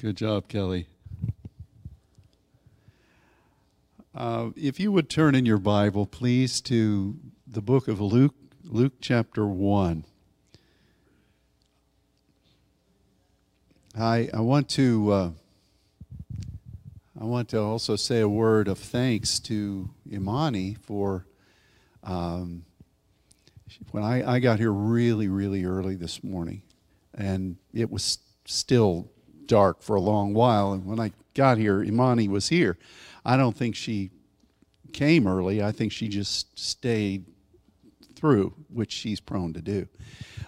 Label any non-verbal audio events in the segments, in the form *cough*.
Good job, Kelly. Uh, if you would turn in your Bible, please, to the book of Luke, Luke chapter 1. I, I want to uh, I want to also say a word of thanks to Imani for um, when I, I got here really really early this morning, and it was still dark for a long while. And when I got here, Imani was here. I don't think she came early. I think she just stayed through, which she's prone to do.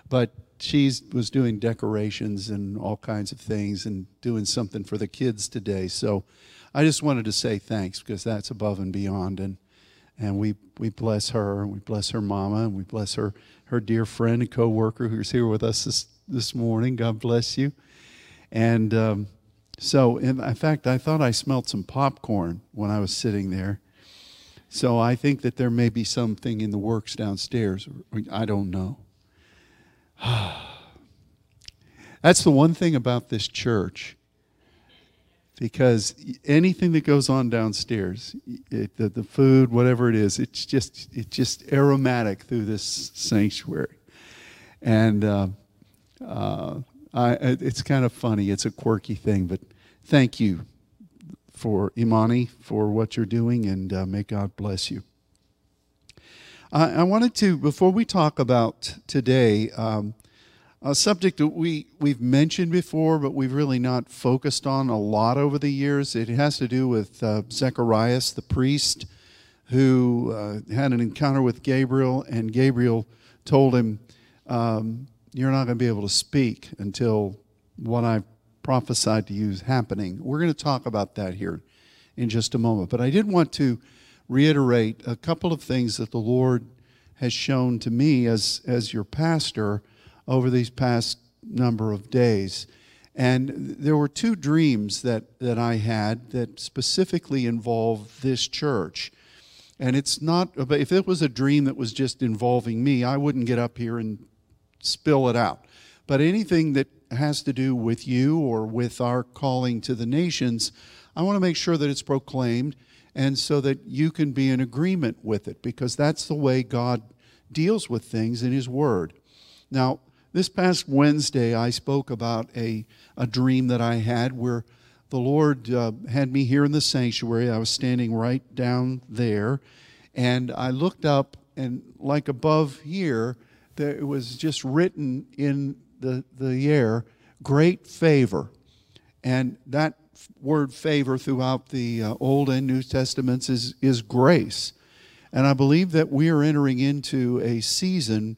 But she was doing decorations and all kinds of things and doing something for the kids today. So I just wanted to say thanks because that's above and beyond. And and we, we bless her and we bless her mama and we bless her her dear friend and co-worker who's here with us this, this morning. God bless you. And um, so, in, fact, I thought I smelled some popcorn when I was sitting there. So I think that there may be something in the works downstairs. I don't know. *sighs* That's the one thing about this church. Because anything that goes on downstairs, it, the, the food, whatever it is, it's just it's just aromatic through this sanctuary, and uh, uh, I, it's kind of funny. It's a quirky thing, but thank you for Imani for what you're doing, and uh, may God bless you. I wanted to, before we talk about today, um, a subject that we, we've mentioned before, but we've really not focused on a lot over the years. It has to do with uh, Zacharias, the priest, who uh, had an encounter with Gabriel, and Gabriel told him, um, you're not going to be able to speak until what I've prophesied to you is happening. We're going to talk about that here in just a moment. But I did want to reiterate a couple of things that the Lord has shown to me as, as your pastor over these past number of days. And there were two dreams that, that I had that specifically involved this church. And it's not, if it was a dream that was just involving me, I wouldn't get up here and spill it out. But anything that has to do with you or with our calling to the nations, I want to make sure that it's proclaimed and so that you can be in agreement with it because that's the way God deals with things in His Word. Now, this past Wednesday, I spoke about a, a dream that I had where the Lord uh, had me here in the sanctuary. I was standing right down there, and I looked up, and like above here, it was just written in the, the air, great favor. And that word favor throughout the uh, Old and New Testaments is, is grace. And I believe that we are entering into a season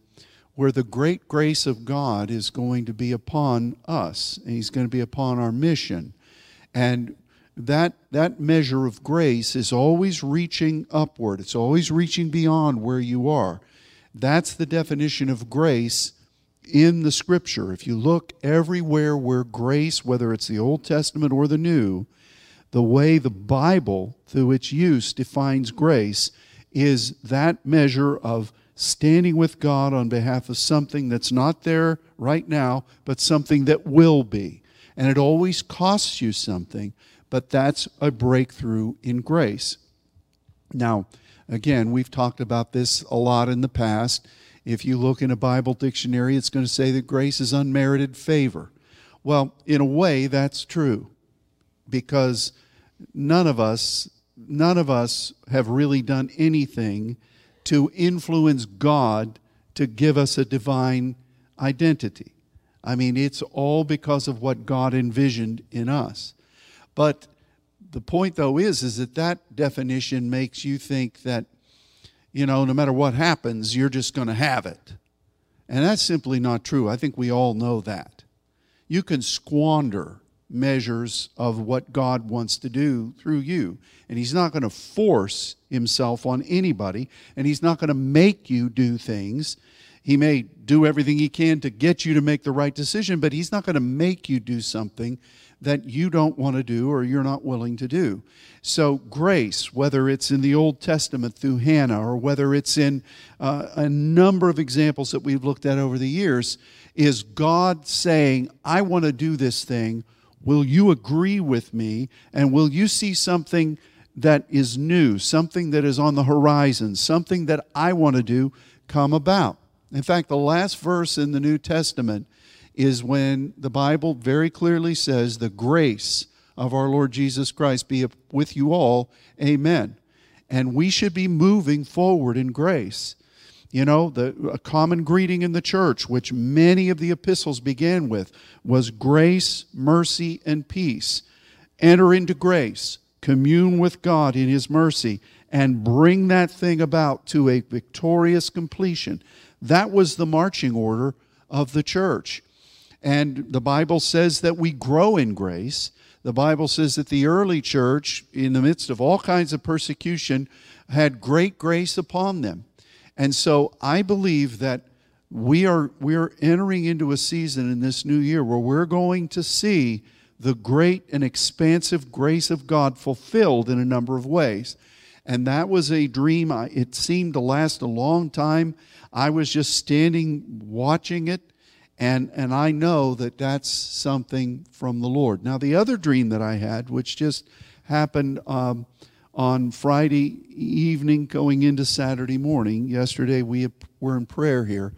where the great grace of God is going to be upon us, and He's going to be upon our mission. And that, that measure of grace is always reaching upward, it's always reaching beyond where you are. That's the definition of grace in the scripture. If you look everywhere where grace, whether it's the Old Testament or the New, the way the Bible, through its use, defines grace is that measure of standing with God on behalf of something that's not there right now, but something that will be. And it always costs you something, but that's a breakthrough in grace. Now, Again, we've talked about this a lot in the past. If you look in a Bible dictionary, it's going to say that grace is unmerited favor. Well, in a way, that's true because none of us none of us have really done anything to influence God to give us a divine identity. I mean, it's all because of what God envisioned in us. But the point though is is that that definition makes you think that you know no matter what happens you're just going to have it. And that's simply not true. I think we all know that. You can squander measures of what god wants to do through you and he's not going to force himself on anybody and he's not going to make you do things. He may do everything he can to get you to make the right decision but he's not going to make you do something that you don't want to do or you're not willing to do. So, grace, whether it's in the Old Testament through Hannah or whether it's in uh, a number of examples that we've looked at over the years, is God saying, I want to do this thing. Will you agree with me? And will you see something that is new, something that is on the horizon, something that I want to do come about? In fact, the last verse in the New Testament is when the Bible very clearly says, The grace of our Lord Jesus Christ be with you all. Amen. And we should be moving forward in grace. You know, the a common greeting in the church, which many of the epistles began with, was grace, mercy, and peace. Enter into grace, commune with God in His mercy, and bring that thing about to a victorious completion. That was the marching order of the church. And the Bible says that we grow in grace. The Bible says that the early church, in the midst of all kinds of persecution, had great grace upon them. And so I believe that we are we are entering into a season in this new year where we're going to see the great and expansive grace of God fulfilled in a number of ways. And that was a dream. It seemed to last a long time. I was just standing watching it, and, and I know that that's something from the Lord. Now, the other dream that I had, which just happened um, on Friday evening going into Saturday morning. Yesterday we were in prayer here.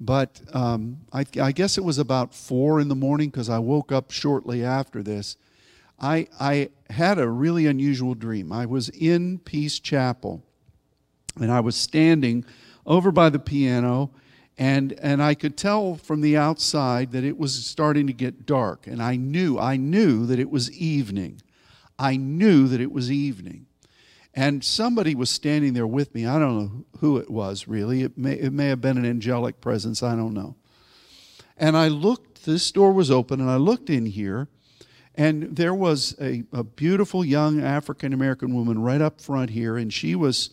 But um, I, I, guess it was about four in the morning because I woke up shortly after this. I, I had a really unusual dream. I was in Peace Chapel and I was standing over by the piano and and I could tell from the outside that it was starting to get dark and I knew I knew that it was evening. I knew that it was evening. And somebody was standing there with me. I don't know who it was really. It may, it may have been an angelic presence. I don't know. And I looked, this door was open, and I looked in here, and there was a, a beautiful young African American woman right up front here, and she was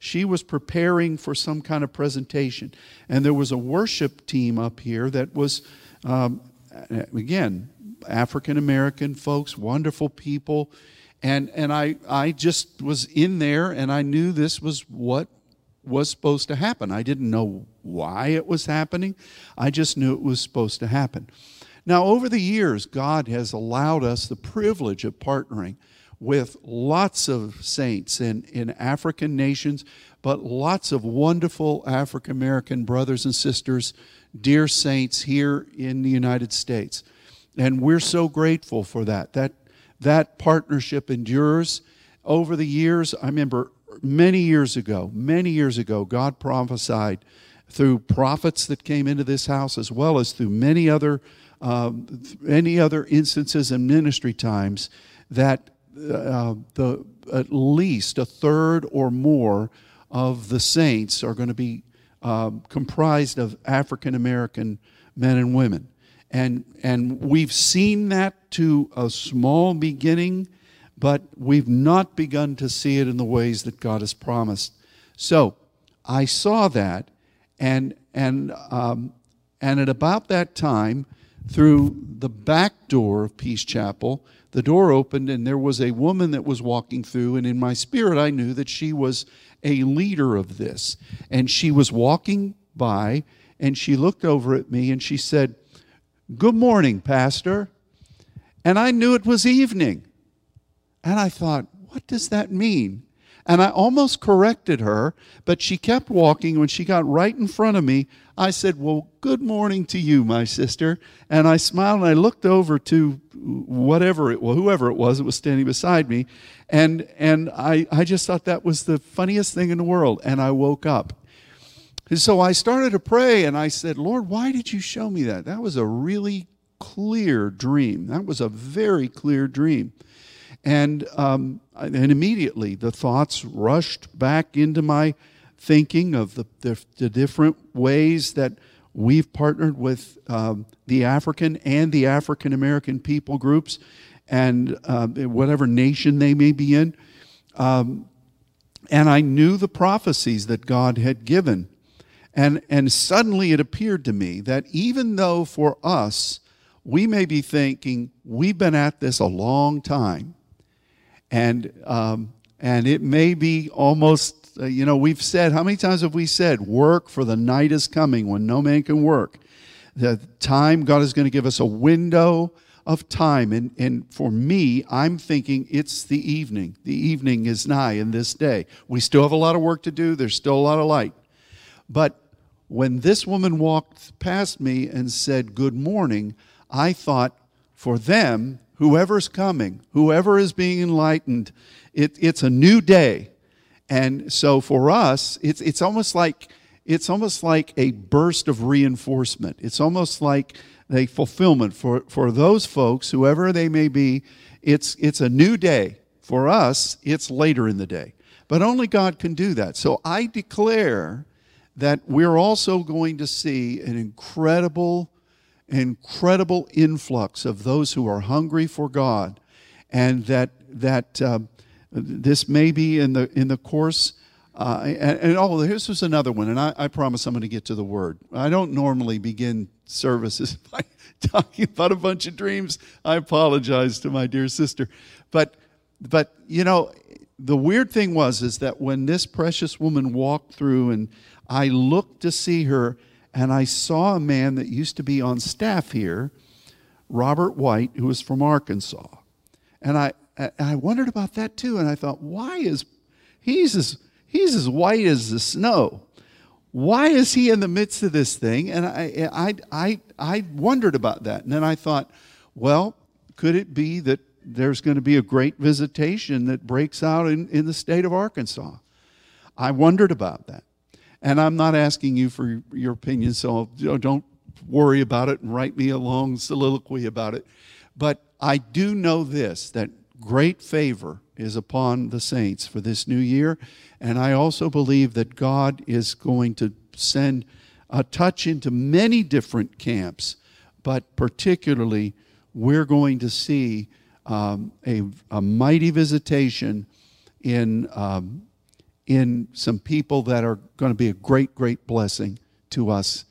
she was preparing for some kind of presentation. And there was a worship team up here that was, um, again, African American folks, wonderful people. And, and I, I just was in there and I knew this was what was supposed to happen. I didn't know why it was happening, I just knew it was supposed to happen. Now, over the years, God has allowed us the privilege of partnering with lots of saints in, in African nations, but lots of wonderful African American brothers and sisters, dear saints here in the United States. And we're so grateful for that. That, that partnership endures over the years. I remember many years ago, many years ago, God prophesied through prophets that came into this house as well as through many other, um, many other instances and ministry times that uh, the, at least a third or more of the saints are going to be um, comprised of African American men and women. And, and we've seen that to a small beginning, but we've not begun to see it in the ways that God has promised. So I saw that, and, and, um, and at about that time, through the back door of Peace Chapel, the door opened and there was a woman that was walking through, and in my spirit, I knew that she was a leader of this. And she was walking by, and she looked over at me and she said, Good morning, Pastor. And I knew it was evening. And I thought, what does that mean? And I almost corrected her, but she kept walking. When she got right in front of me, I said, Well, good morning to you, my sister. And I smiled and I looked over to whatever it was, whoever it was that was standing beside me. And, and I, I just thought that was the funniest thing in the world. And I woke up. And so I started to pray and I said, Lord, why did you show me that? That was a really clear dream. That was a very clear dream. And, um, and immediately the thoughts rushed back into my thinking of the, the, the different ways that we've partnered with um, the African and the African American people groups and uh, whatever nation they may be in. Um, and I knew the prophecies that God had given and, and suddenly it appeared to me that even though for us, we may be thinking, we've been at this a long time, and, um, and it may be almost, uh, you know, we've said, how many times have we said, work for the night is coming when no man can work? The time God is going to give us a window of time. And, and for me, I'm thinking it's the evening. The evening is nigh in this day. We still have a lot of work to do, there's still a lot of light. But when this woman walked past me and said, Good morning, I thought, for them, whoever's coming, whoever is being enlightened, it, it's a new day. And so for us, it's, it's almost like it's almost like a burst of reinforcement. It's almost like a fulfillment for, for those folks, whoever they may be. It's, it's a new day. For us, it's later in the day. But only God can do that. So I declare that we're also going to see an incredible, incredible influx of those who are hungry for God, and that that uh, this may be in the in the course uh, and, and, oh, this was another one, and I, I promise I'm going to get to the word. I don't normally begin services *laughs* by talking about a bunch of dreams. I apologize to my dear sister, but but you know, the weird thing was is that when this precious woman walked through, and I looked to see her, and I saw a man that used to be on staff here, Robert White, who was from Arkansas, and I I wondered about that too, and I thought, why is he's as He's as white as the snow. Why is he in the midst of this thing? And I, I, I, I wondered about that. And then I thought, well, could it be that there's going to be a great visitation that breaks out in, in the state of Arkansas? I wondered about that. And I'm not asking you for your opinion, so don't worry about it and write me a long soliloquy about it. But I do know this that great favor is upon the saints for this new year. And I also believe that God is going to send a touch into many different camps, but particularly we're going to see um, a, a, mighty visitation in, um, in some people that are going to be a great, great blessing to us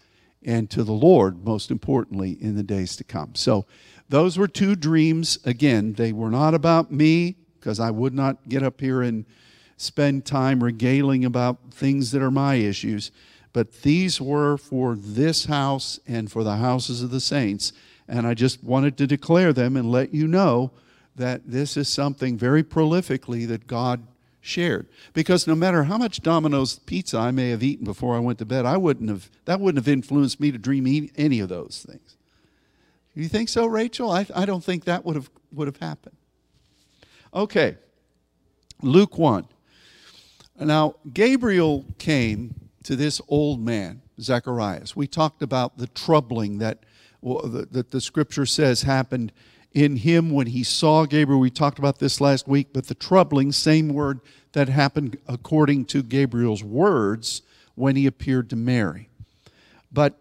and to the Lord, most importantly, in the days to come. So, those were two dreams. Again, they were not about me because I would not get up here and spend time regaling about things that are my issues. But these were for this house and for the houses of the saints. And I just wanted to declare them and let you know that this is something very prolifically that God shared. Because no matter how much Domino's pizza I may have eaten before I went to bed, I wouldn't have that wouldn't have influenced me to dream any of those things. You think so, Rachel? I, I don't think that would have would have happened. Okay. Luke 1. Now, Gabriel came to this old man, Zacharias. We talked about the troubling that, that the scripture says happened in him when he saw Gabriel. We talked about this last week, but the troubling, same word that happened according to Gabriel's words when he appeared to Mary. But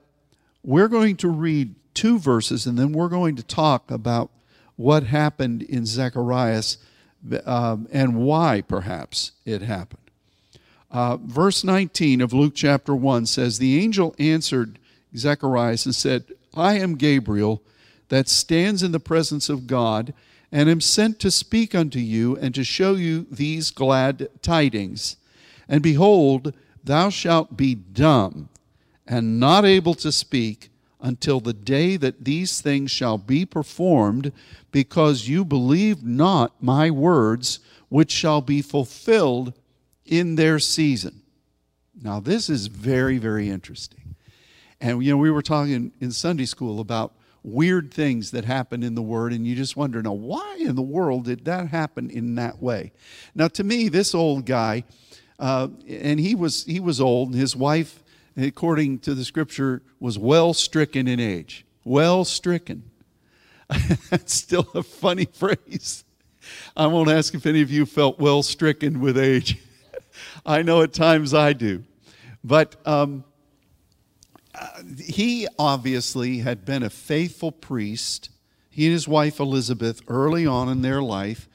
we're going to read two verses and then we're going to talk about what happened in Zacharias um, and why perhaps it happened. Uh, verse 19 of Luke chapter 1 says, The angel answered Zacharias and said, I am Gabriel that stands in the presence of God and am sent to speak unto you and to show you these glad tidings. And behold, thou shalt be dumb and not able to speak until the day that these things shall be performed, because you believe not my words, which shall be fulfilled in their season. Now, this is very, very interesting. And, you know, we were talking in Sunday school about weird things that happen in the Word, and you just wonder, now, why in the world did that happen in that way? Now, to me, this old guy, uh, and he was, he was old, and his wife, according to the scripture, was well stricken in age. Well stricken. *laughs* That's still a funny *laughs* phrase. I won't ask if any of you felt well stricken with age. *laughs* I know at times I do. But um, he obviously had been a faithful priest. He and his wife Elizabeth, early on in their life,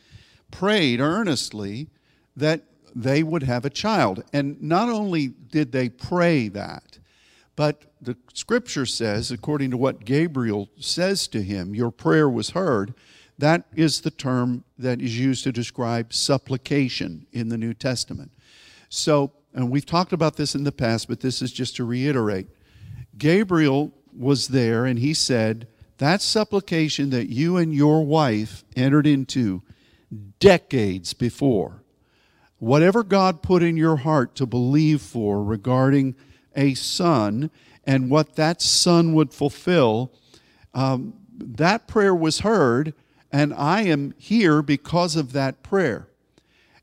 prayed earnestly that they would have a child. And not only did they pray that, but the scripture says, according to what Gabriel says to him, your prayer was heard. That is the term that is used to describe supplication in the New Testament. So, and we've talked about this in the past, but this is just to reiterate. Gabriel was there and he said, that supplication that you and your wife entered into decades before, whatever God put in your heart to believe for regarding a son and what that son would fulfill, um, that prayer was heard, and I am here because of that prayer.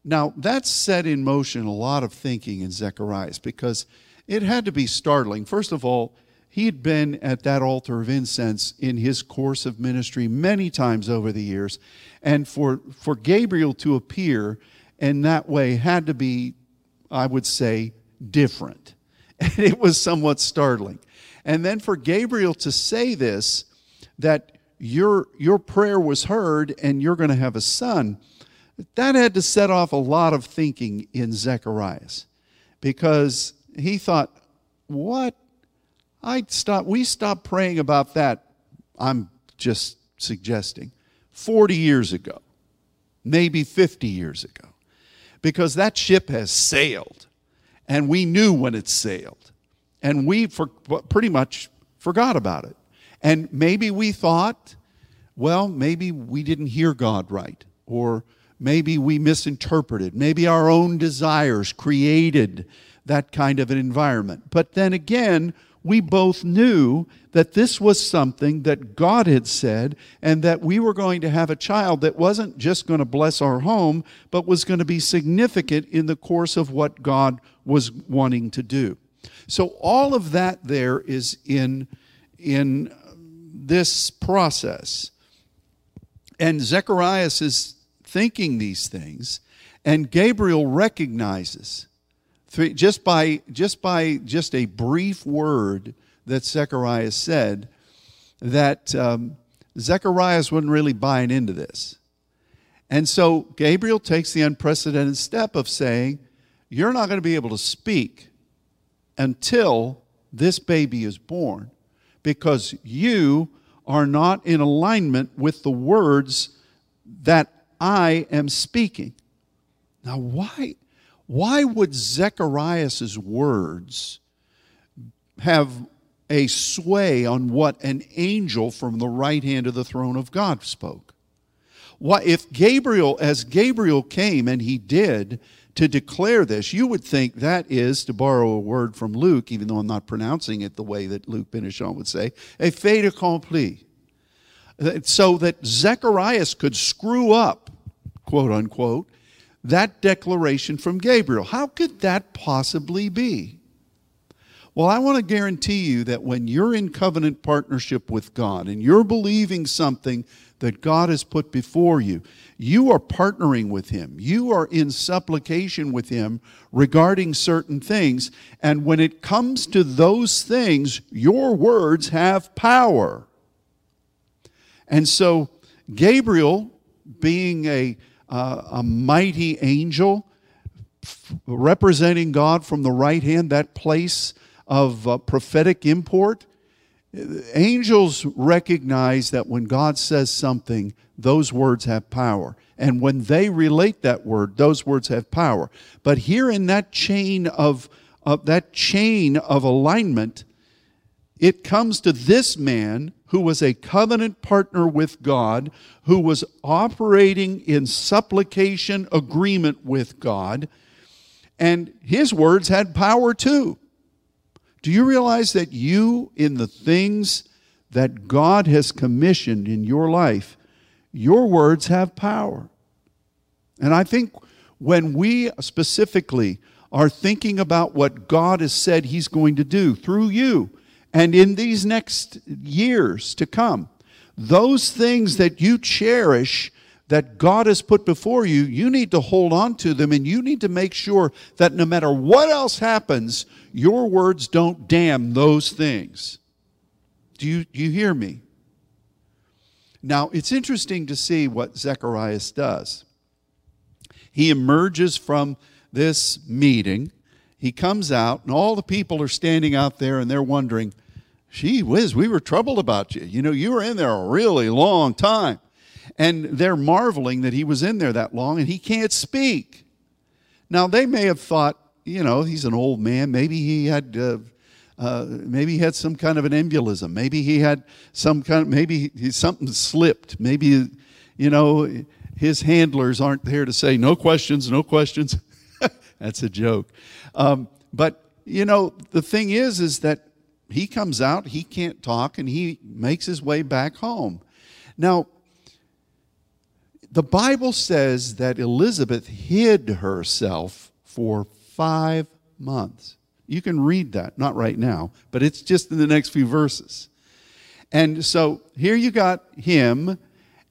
Now, that set in motion a lot of thinking in Zechariah because it had to be startling. First of all, he had been at that altar of incense in his course of ministry many times over the years. And for, for Gabriel to appear in that way had to be, I would say, different. *laughs* And it was somewhat startling. And then for Gabriel to say this, that your, your prayer was heard and you're going to have a son, that had to set off a lot of thinking in Zechariah because he thought, what? I stop, we stopped praying about that. I'm just suggesting 40 years ago, maybe 50 years ago, because that ship has sailed and we knew when it sailed and we for, pretty much forgot about it. And maybe we thought, well, maybe we didn't hear God right, or maybe we misinterpreted, maybe our own desires created that kind of an environment. But then again, we both knew that this was something that God had said and that we were going to have a child that wasn't just going to bless our home, but was going to be significant in the course of what God was wanting to do. So all of that there is in, in this process. And Zacharias is thinking these things, and Gabriel recognizes Three, just by just by just a brief word that Zechariah said, that um, Zechariah wasn't really buying into this. And so Gabriel takes the unprecedented step of saying, You're not going to be able to speak until this baby is born because you are not in alignment with the words that I am speaking. Now, why? Why would Zechariah's words have a sway on what an angel from the right hand of the throne of God spoke? Why, if Gabriel, as Gabriel came, and he did, to declare this, you would think that is, to borrow a word from Luke, even though I'm not pronouncing it the way that Luke Benichon would say, a fait accompli. So that Zechariah could screw up, quote unquote, that declaration from Gabriel. How could that possibly be? Well, I want to guarantee you that when you're in covenant partnership with God and you're believing something that God has put before you, you are partnering with Him. You are in supplication with Him regarding certain things. And when it comes to those things, your words have power. And so, Gabriel, being a uh, a mighty angel representing God from the right hand, that place of uh, prophetic import. Angels recognize that when God says something, those words have power. And when they relate that word, those words have power. But here in that chain of, of that chain of alignment, it comes to this man who was a covenant partner with God, who was operating in supplication agreement with God, and his words had power too. Do you realize that you, in the things that God has commissioned in your life, your words have power? And I think when we specifically are thinking about what God has said He's going to do through you, and in these next years to come. Those things that you cherish that God has put before you, you need to hold on to them and you need to make sure that no matter what else happens, your words don't damn those things. Do you, do you hear me? Now, it's interesting to see what Zechariah does. He emerges from this meeting he comes out, and all the people are standing out there and they're wondering, gee whiz, we were troubled about you. You know, you were in there a really long time. And they're marveling that he was in there that long and he can't speak. Now, they may have thought, you know, he's an old man. Maybe he had uh, uh, maybe he had some kind of an embolism. Maybe he had some kind. Of, maybe he, something slipped. Maybe you know his handlers aren't there to say no questions, no questions. *laughs* That's a joke. Um, but you know the thing is, is that he comes out, he can't talk, and he makes his way back home. Now, the Bible says that Elizabeth hid herself for five months. You can read that, not right now, but it's just in the next few verses. And so here you got him,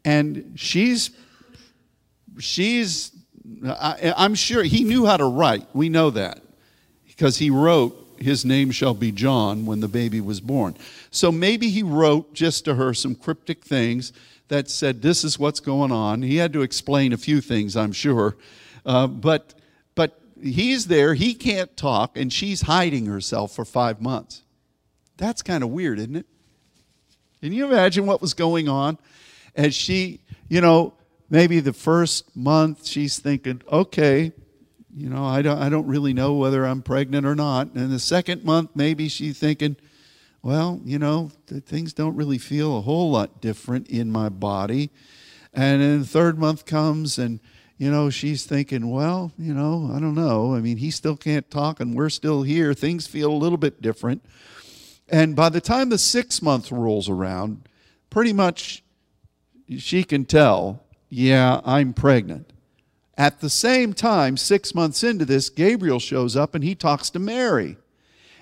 and she's, she's, I, I'm sure he knew how to write. We know that because he wrote, His name shall be John when the baby was born. So maybe he wrote just to her some cryptic things that said, This is what's going on. He had to explain a few things, I'm sure. Uh, but, but he's there, he can't talk, and she's hiding herself for five months. That's kind of weird, isn't it? Can you imagine what was going on? As she, you know, maybe the first month she's thinking, okay, you know, I don't, I don't really know whether I'm pregnant or not. And the second month, maybe she's thinking, well, you know, things don't really feel a whole lot different in my body. And then the third month comes and, you know, she's thinking, well, you know, I don't know. I mean, he still can't talk and we're still here. Things feel a little bit different. And by the time the six month rolls around, pretty much she can tell, yeah, I'm pregnant. At the same time, six months into this, Gabriel shows up and he talks to Mary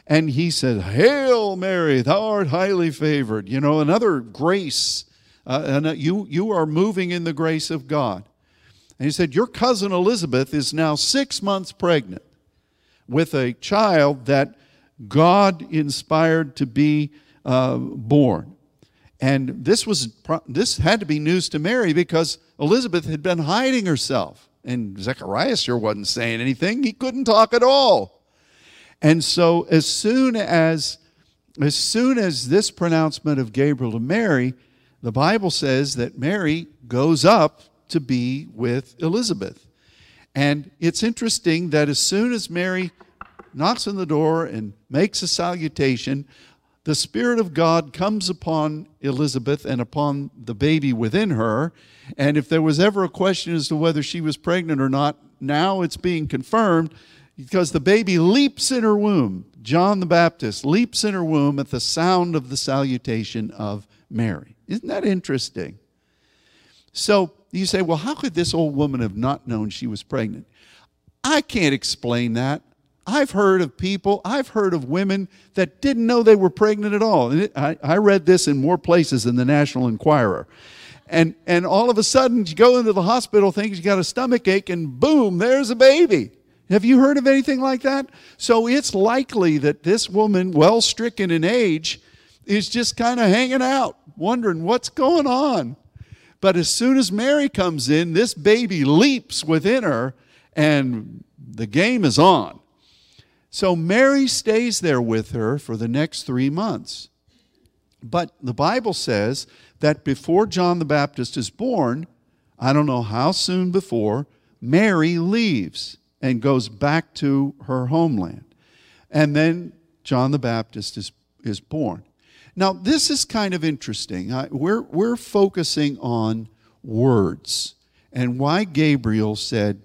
and he said, Hail Mary, thou art highly favored. You know, another grace. Uh, and uh, you, you are moving in the grace of God. And he said, Your cousin Elizabeth is now six months pregnant with a child that God inspired to be uh, born. And this was this had to be news to Mary because Elizabeth had been hiding herself. And Zechariah sure wasn't saying anything. He couldn't talk at all. And so as soon as as soon as this pronouncement of Gabriel to Mary, the Bible says that Mary goes up to be with Elizabeth. And it's interesting that as soon as Mary knocks on the door and makes a salutation, the Spirit of God comes upon Elizabeth and upon the baby within her. And if there was ever a question as to whether she was pregnant or not, now it's being confirmed because the baby leaps in her womb. John the Baptist leaps in her womb at the sound of the salutation of Mary. Isn't that interesting? So you say, well, how could this old woman have not known she was pregnant? I can't explain that. I've heard of people, I've heard of women that didn't know they were pregnant at all. And it, I, I read this in more places than the National Enquirer. And, and all of a sudden, you go into the hospital thinking you got a stomach ache, and boom, there's a baby. Have you heard of anything like that? So it's likely that this woman, well stricken in age, is just kind of hanging out, wondering what's going on. But as soon as Mary comes in, this baby leaps within her, and the game is on. So Mary stays there with her for the next three months. But the Bible says that before John the Baptist is born, I don't know how soon before, Mary leaves and goes back to her homeland. And then John the Baptist is, is born. Now, this is kind of interesting. I, we're, we're focusing on words and why Gabriel said,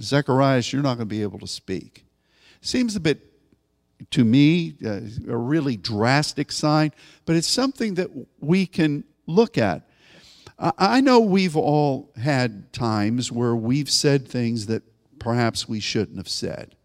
Zechariah, you're not going to be able to speak. Seems a bit, to me, uh, a really drastic sign, but it's something that we can look at. I know we've all had times where we've said things that perhaps we shouldn't have said.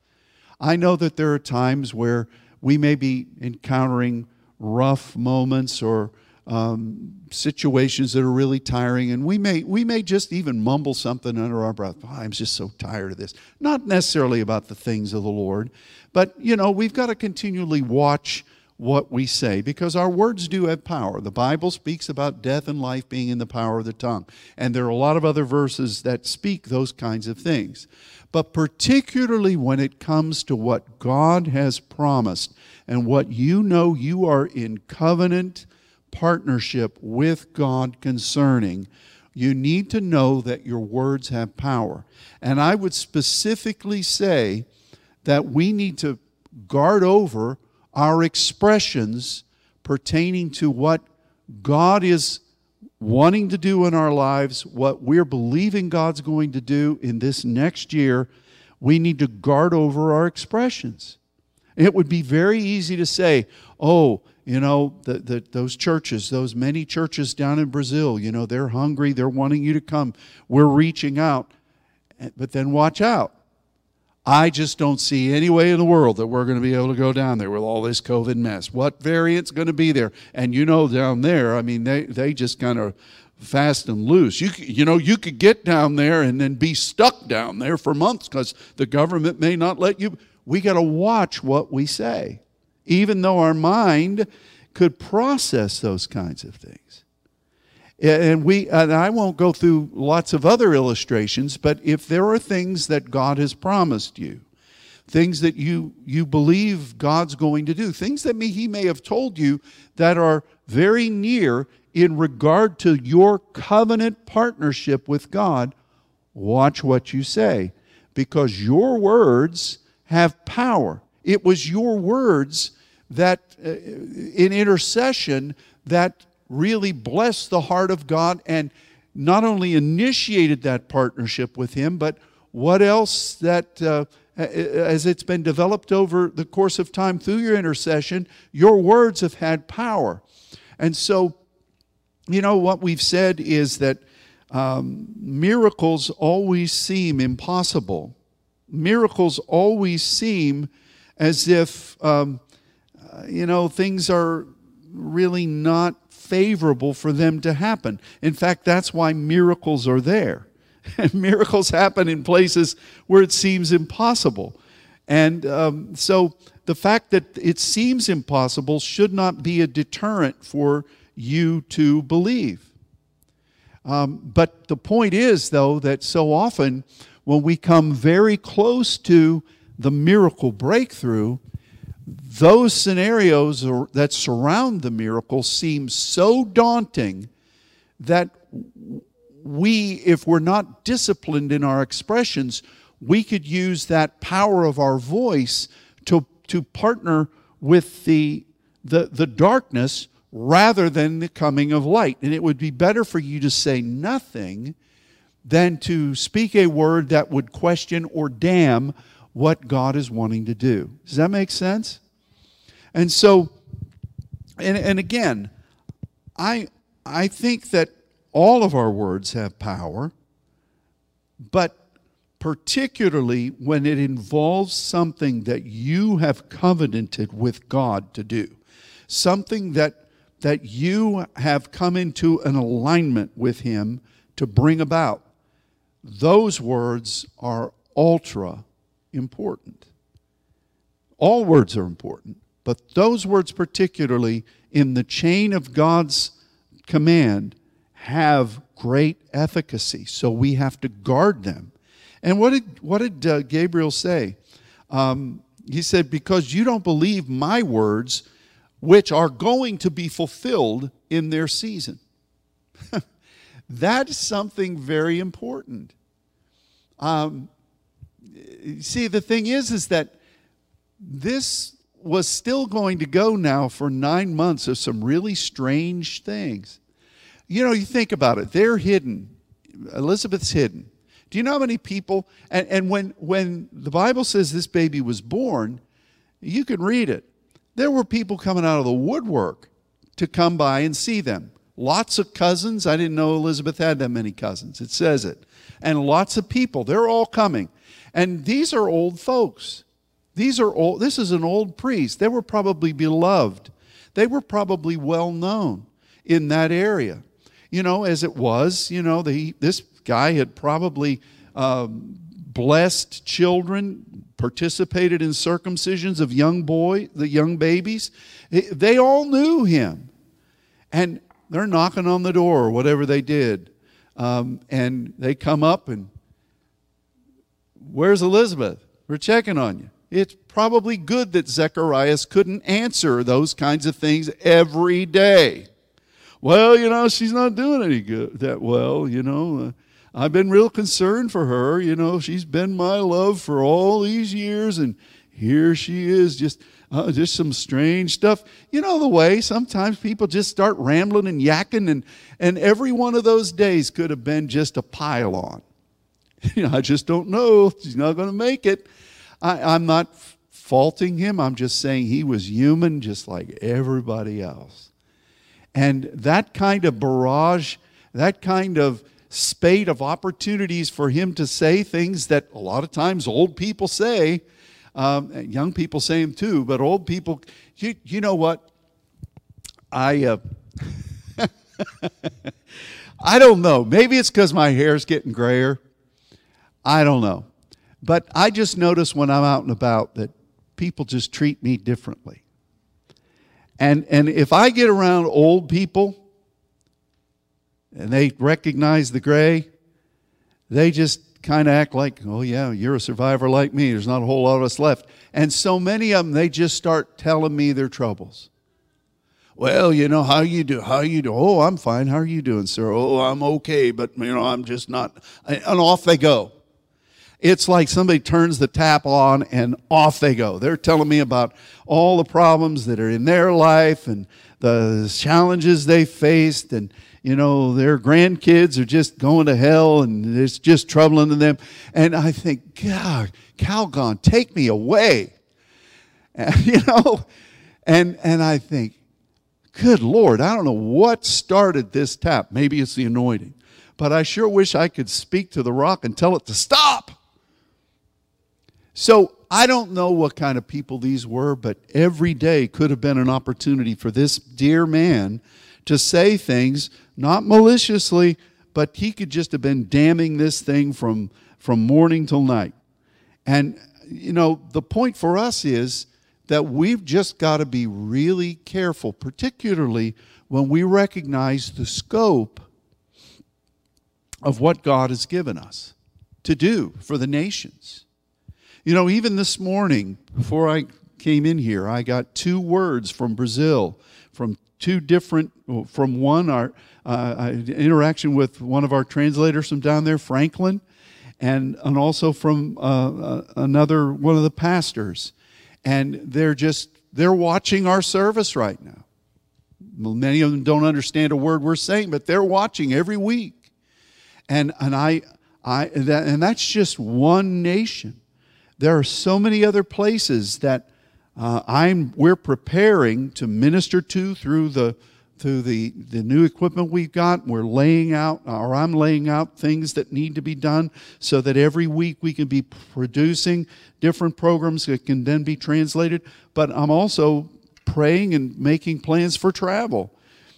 I know that there are times where we may be encountering rough moments or um, situations that are really tiring, and we may we may just even mumble something under our breath. Oh, I'm just so tired of this. Not necessarily about the things of the Lord, but you know we've got to continually watch what we say because our words do have power. The Bible speaks about death and life being in the power of the tongue, and there are a lot of other verses that speak those kinds of things but particularly when it comes to what God has promised and what you know you are in covenant partnership with God concerning, you need to know that your words have power. And I would specifically say that we need to guard over our expressions pertaining to what God is wanting to do in our lives, what we're believing God's going to do in this next year, we need to guard over our expressions. It would be very easy to say, oh, you know, the, the, those churches, those many churches down in Brazil, you know, they're hungry, they're wanting you to come. We're reaching out. Eh, but then watch out. I just don't see any way in the world that we're going to be able to go down there with all this COVID mess. What variant's going to be there? And you know, down there, I mean, they, they just kind of fast and loose. You, you know, you could get down there and then be stuck down there for months because the government may not let you. We got to watch what we say even though our mind could process those kinds of things. And we and I won't go through lots of other illustrations, but if there are things that God has promised you, things that you you believe God's going to do, things that may, he may have told you that are very near in regard to your covenant partnership with God, watch what you say because your words have power. It was your words that uh, in intercession that really blessed the heart of God and not only initiated that partnership with Him, but what else that, uh, as it's been developed over the course of time through your intercession, your words have had power. And so, you know, what we've said is that um, miracles always seem impossible. Miracles always seem as if um, you know, things are really not favorable for them to happen. In fact, that's why miracles are there. And *laughs* miracles happen in places where it seems impossible. And um, so the fact that it seems impossible should not be a deterrent for you to believe. Um, but the point is, though, that so often when we come very close to the miracle breakthrough, those scenarios that surround the miracle seem so daunting that we, if we're not disciplined in our expressions, we could use that power of our voice to, to partner with the, the, the darkness rather than the coming of light. And it would be better for you to say nothing than to speak a word that would question or damn what God is wanting to do. Does that make sense? And so, and, and again, I, I think that all of our words have power, but particularly when it involves something that you have covenanted with God to do, something that, that you have come into an alignment with Him to bring about. Those words are ultra important. All words are important, but those words, particularly in the chain of God's command, have great efficacy. So we have to guard them. And what did, what did uh, Gabriel say? Um, he said, Because you don't believe my words, which are going to be fulfilled in their season. *laughs* That's something very important. Um, see, the thing is, is that this was still going to go now for nine months of some really strange things. You know, you think about it, they're hidden. Elizabeth's hidden. Do you know how many people? And, and when, when the Bible says this baby was born, you can read it. There were people coming out of the woodwork to come by and see them. Lots of cousins. I didn't know Elizabeth had that many cousins. It says it. And lots of people. They're all coming. And these are old folks. These are old, this is an old priest. They were probably beloved. They were probably well known in that area. You know, as it was, you know, the, this guy had probably um, blessed children, participated in circumcisions of young boy, the young babies. They all knew him. And they're knocking on the door or whatever they did. Um, and they come up and Where's Elizabeth? We're checking on you. It's probably good that Zacharias couldn't answer those kinds of things every day. Well, you know, she's not doing any good that well, you know. Uh, I've been real concerned for her, you know. She's been my love for all these years and here she is just uh, just some strange stuff. You know the way sometimes people just start rambling and yakking, and, and every one of those days could have been just a pile on. You *laughs* know, I just don't know. He's not going to make it. I, I'm not faulting him. I'm just saying he was human just like everybody else. And that kind of barrage, that kind of spate of opportunities for him to say things that a lot of times old people say, um, young people say them too, but old people, you, you know what? I, uh, *laughs* I don't know. Maybe it's because my hair's getting grayer. I don't know. But I just notice when I'm out and about that people just treat me differently. And, and if I get around old people and they recognize the gray, they just kind of act like, oh, yeah, you're a survivor like me. There's not a whole lot of us left. And so many of them, they just start telling me their troubles. Well, you know, how you do? How you do? Oh, I'm fine. How are you doing, sir? Oh, I'm okay, but, you know, I'm just not. And off they go. It's like somebody turns the tap on and off they go. They're telling me about all the problems that are in their life and the challenges they faced and you know, their grandkids are just going to hell and it's just troubling to them. And I think, God, Calgon, take me away. And, *laughs* you know, and, and I think, good Lord, I don't know what started this tap. Maybe it's the anointing. But I sure wish I could speak to the rock and tell it to stop. So I don't know what kind of people these were, but every day could have been an opportunity for this dear man to say things, not maliciously, but he could just have been damning this thing from, from morning till night. And, you know, the point for us is that we've just got to be really careful, particularly when we recognize the scope of what God has given us to do for the nations. You know, even this morning, before I came in here, I got two words from Brazil, from two different, from one, our uh, interaction with one of our translators from down there, Franklin, and, and also from uh, uh, another one of the pastors. And they're just, they're watching our service right now. Many of them don't understand a word we're saying, but they're watching every week. And, and, I, I, that, and that's just one nation. There are so many other places that uh, I'm, we're preparing to minister to through the through the, the new equipment we've got. We're laying out, or I'm laying out things that need to be done so that every week we can be producing different programs that can then be translated. But I'm also praying and making plans for travel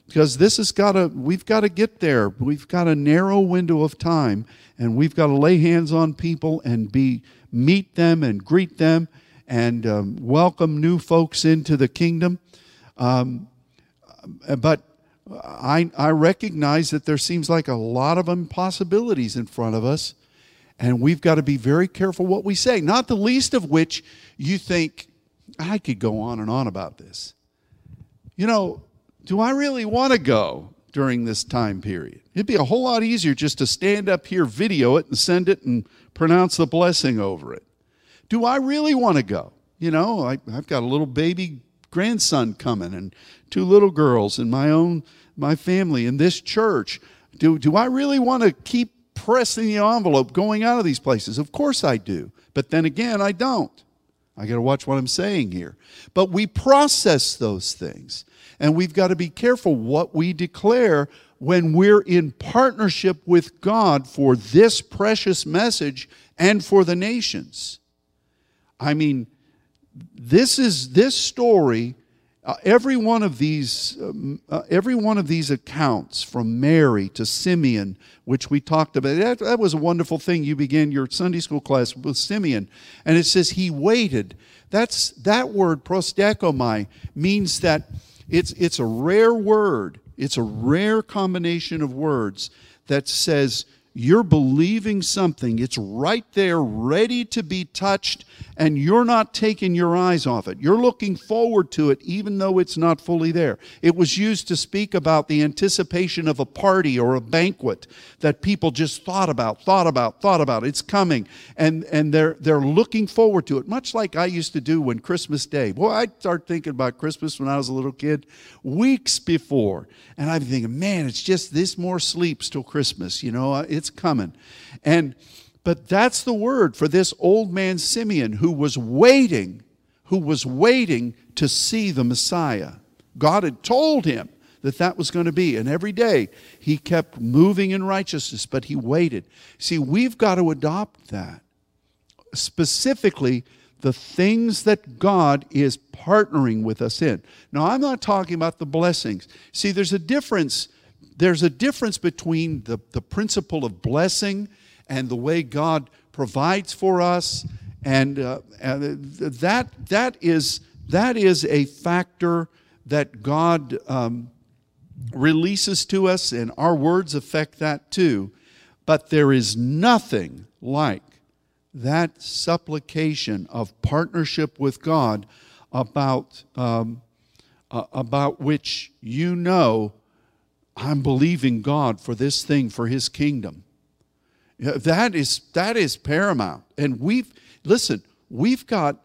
because this has got to we've got to get there we've got a narrow window of time and we've got to lay hands on people and be meet them and greet them and um, welcome new folks into the kingdom. Um, but I, I recognize that there seems like a lot of impossibilities in front of us, and we've got to be very careful what we say, not the least of which you think, I could go on and on about this. You know, do I really want to go during this time period? It'd be a whole lot easier just to stand up here, video it, and send it and pronounce the blessing over it. Do I really want to go? You know, I, have got a little baby grandson coming and two little girls and my own my family in this church. Do, do I really want to keep pressing the envelope going out of these places? Of course I do. But then again, I don't. I got to watch what I'm saying here. But we process those things. And we've got to be careful what we declare when we're in partnership with God for this precious message and for the nations. I mean, this is this story. Uh, every one of these, um, uh, every one of these accounts, from Mary to Simeon, which we talked about, that, that was a wonderful thing. You began your Sunday school class with Simeon, and it says he waited. That's that word prosdechomai means that it's it's a rare word. It's a rare combination of words that says you're believing something. It's right there, ready to be touched, and you're not taking your eyes off it. You're looking forward to it, even though it's not fully there. It was used to speak about the anticipation of a party or a banquet that people just thought about, thought about, thought about. It's coming, and, and they're, they're looking forward to it, much like I used to do when Christmas Day. Boy, I'd start thinking about Christmas when I was a little kid weeks before, and I'd be thinking, man, it's just this more sleeps till Christmas. You know, it's it's coming. And but that's the word for this old man Simeon who was waiting, who was waiting to see the Messiah. God had told him that that was going to be. And every day he kept moving in righteousness, but he waited. See, we've got to adopt that. Specifically, the things that God is partnering with us in. Now, I'm not talking about the blessings. See, there's a difference there's a difference between the, the principle of blessing and the way God provides for us. And, uh, and that, that, is, that is a factor that God um, releases to us, and our words affect that too. But there is nothing like that supplication of partnership with God about, um, uh, about which you know I'm believing God for this thing for his kingdom. That is that is paramount. And we've listen, we've got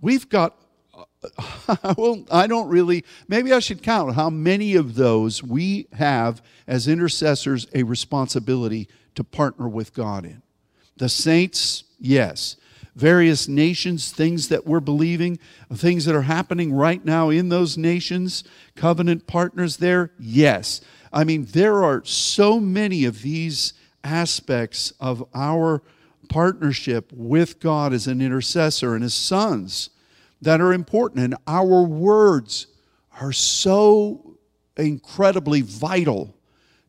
we've got *laughs* well, I don't really, maybe I should count how many of those we have as intercessors a responsibility to partner with God in. The saints, yes various nations, things that we're believing, things that are happening right now in those nations, covenant partners there? Yes. I mean, there are so many of these aspects of our partnership with God as an intercessor and his sons that are important. And our words are so incredibly vital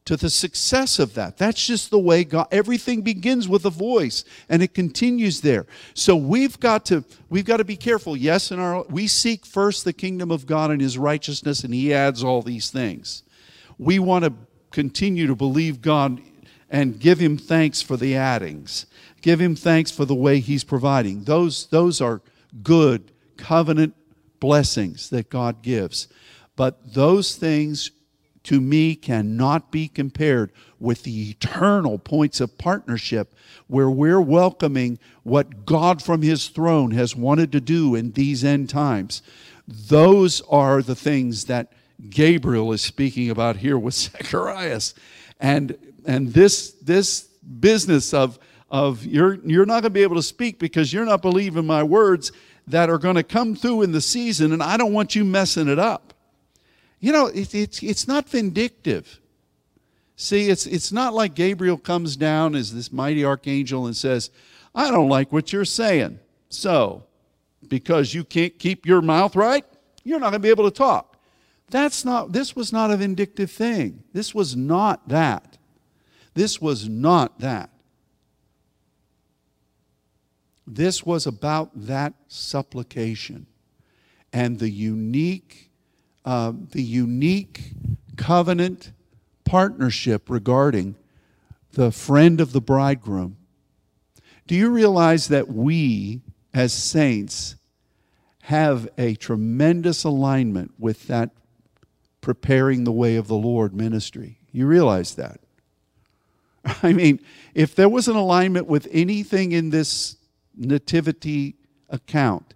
to the success of that. That's just the way God everything begins with a voice and it continues there. So we've got to we've got to be careful. Yes, in our we seek first the kingdom of God and his righteousness and he adds all these things. We want to continue to believe God and give him thanks for the addings. Give him thanks for the way he's providing. Those those are good covenant blessings that God gives. But those things to me cannot be compared with the eternal points of partnership where we're welcoming what God from his throne has wanted to do in these end times. Those are the things that Gabriel is speaking about here with *laughs* Zacharias. And and this this business of of you're you're not going to be able to speak because you're not believing my words that are going to come through in the season and I don't want you messing it up. You know, it, it's, it's not vindictive. See, it's, it's not like Gabriel comes down as this mighty archangel and says, I don't like what you're saying. So, because you can't keep your mouth right, you're not going to be able to talk. That's not, this was not a vindictive thing. This was not that. This was not that. This was about that supplication and the unique uh, the unique covenant partnership regarding the friend of the bridegroom. Do you realize that we, as saints, have a tremendous alignment with that preparing the way of the Lord ministry? You realize that? *laughs* I mean, if there was an alignment with anything in this nativity account,